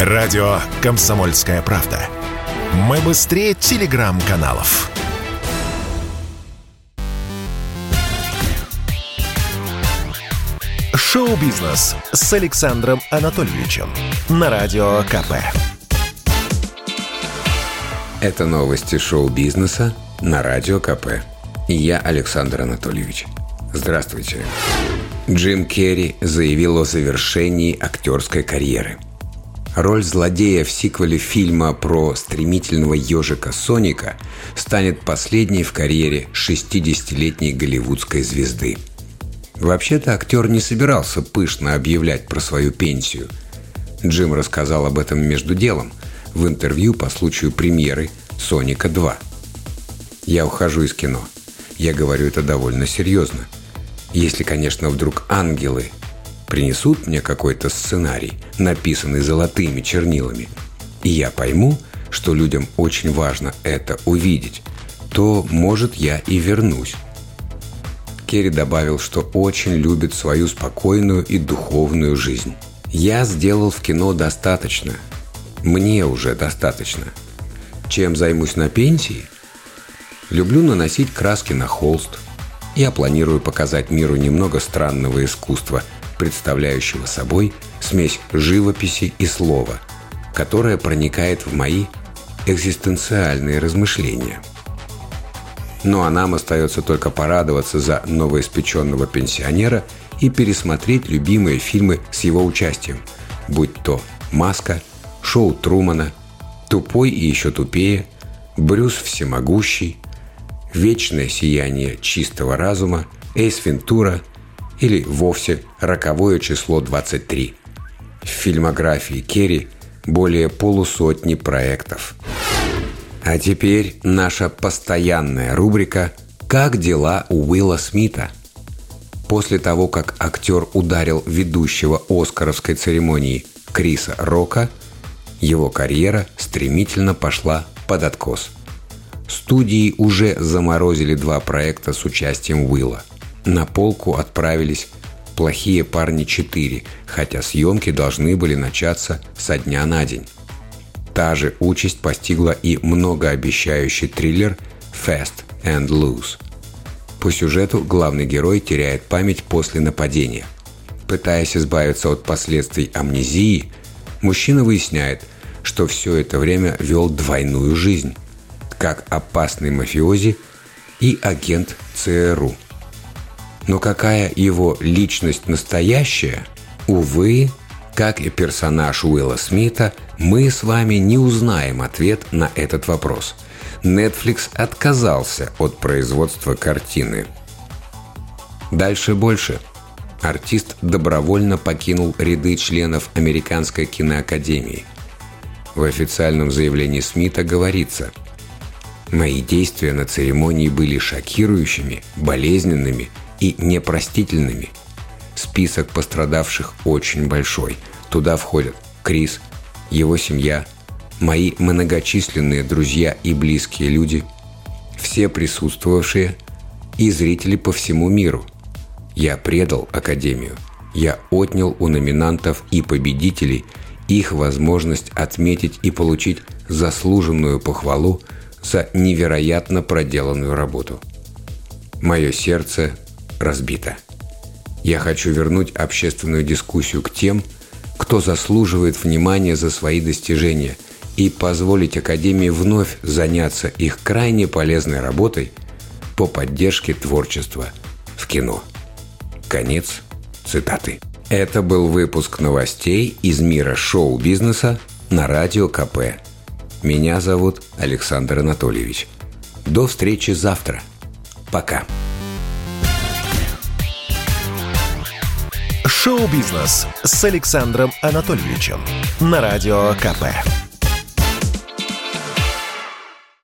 Радио «Комсомольская правда». Мы быстрее телеграм-каналов. Шоу-бизнес с Александром Анатольевичем на Радио КП. Это новости шоу-бизнеса на Радио КП. Я Александр Анатольевич. Здравствуйте. Джим Керри заявил о завершении актерской карьеры – Роль злодея в сиквеле фильма про стремительного ежика Соника станет последней в карьере 60-летней голливудской звезды. Вообще-то актер не собирался пышно объявлять про свою пенсию. Джим рассказал об этом между делом в интервью по случаю премьеры «Соника 2». «Я ухожу из кино. Я говорю это довольно серьезно. Если, конечно, вдруг ангелы принесут мне какой-то сценарий, написанный золотыми чернилами, и я пойму, что людям очень важно это увидеть, то, может, я и вернусь. Керри добавил, что очень любит свою спокойную и духовную жизнь. «Я сделал в кино достаточно. Мне уже достаточно. Чем займусь на пенсии? Люблю наносить краски на холст. Я планирую показать миру немного странного искусства – представляющего собой смесь живописи и слова, которая проникает в мои экзистенциальные размышления. Ну а нам остается только порадоваться за новоиспеченного пенсионера и пересмотреть любимые фильмы с его участием, будь то «Маска», «Шоу Трумана», «Тупой и еще тупее», «Брюс всемогущий», «Вечное сияние чистого разума», «Эйс Вентура», или вовсе роковое число 23. В фильмографии Керри более полусотни проектов. А теперь наша постоянная рубрика «Как дела у Уилла Смита?» После того, как актер ударил ведущего Оскаровской церемонии Криса Рока, его карьера стремительно пошла под откос. Студии уже заморозили два проекта с участием Уилла – на полку отправились «Плохие парни 4», хотя съемки должны были начаться со дня на день. Та же участь постигла и многообещающий триллер «Fast and Loose». По сюжету главный герой теряет память после нападения. Пытаясь избавиться от последствий амнезии, мужчина выясняет, что все это время вел двойную жизнь, как опасный мафиози и агент ЦРУ – но какая его личность настоящая, увы, как и персонаж Уилла Смита, мы с вами не узнаем ответ на этот вопрос. Netflix отказался от производства картины. Дальше больше. Артист добровольно покинул ряды членов Американской киноакадемии. В официальном заявлении Смита говорится «Мои действия на церемонии были шокирующими, болезненными – и непростительными. Список пострадавших очень большой. Туда входят Крис, его семья, мои многочисленные друзья и близкие люди, все присутствовавшие и зрители по всему миру. Я предал Академию. Я отнял у номинантов и победителей их возможность отметить и получить заслуженную похвалу за невероятно проделанную работу. Мое сердце разбита. Я хочу вернуть общественную дискуссию к тем, кто заслуживает внимания за свои достижения, и позволить Академии вновь заняться их крайне полезной работой по поддержке творчества в кино. Конец цитаты. Это был выпуск новостей из мира шоу-бизнеса на Радио КП. Меня зовут Александр Анатольевич. До встречи завтра. Пока. Шоу-бизнес с Александром Анатольевичем на Радио КП.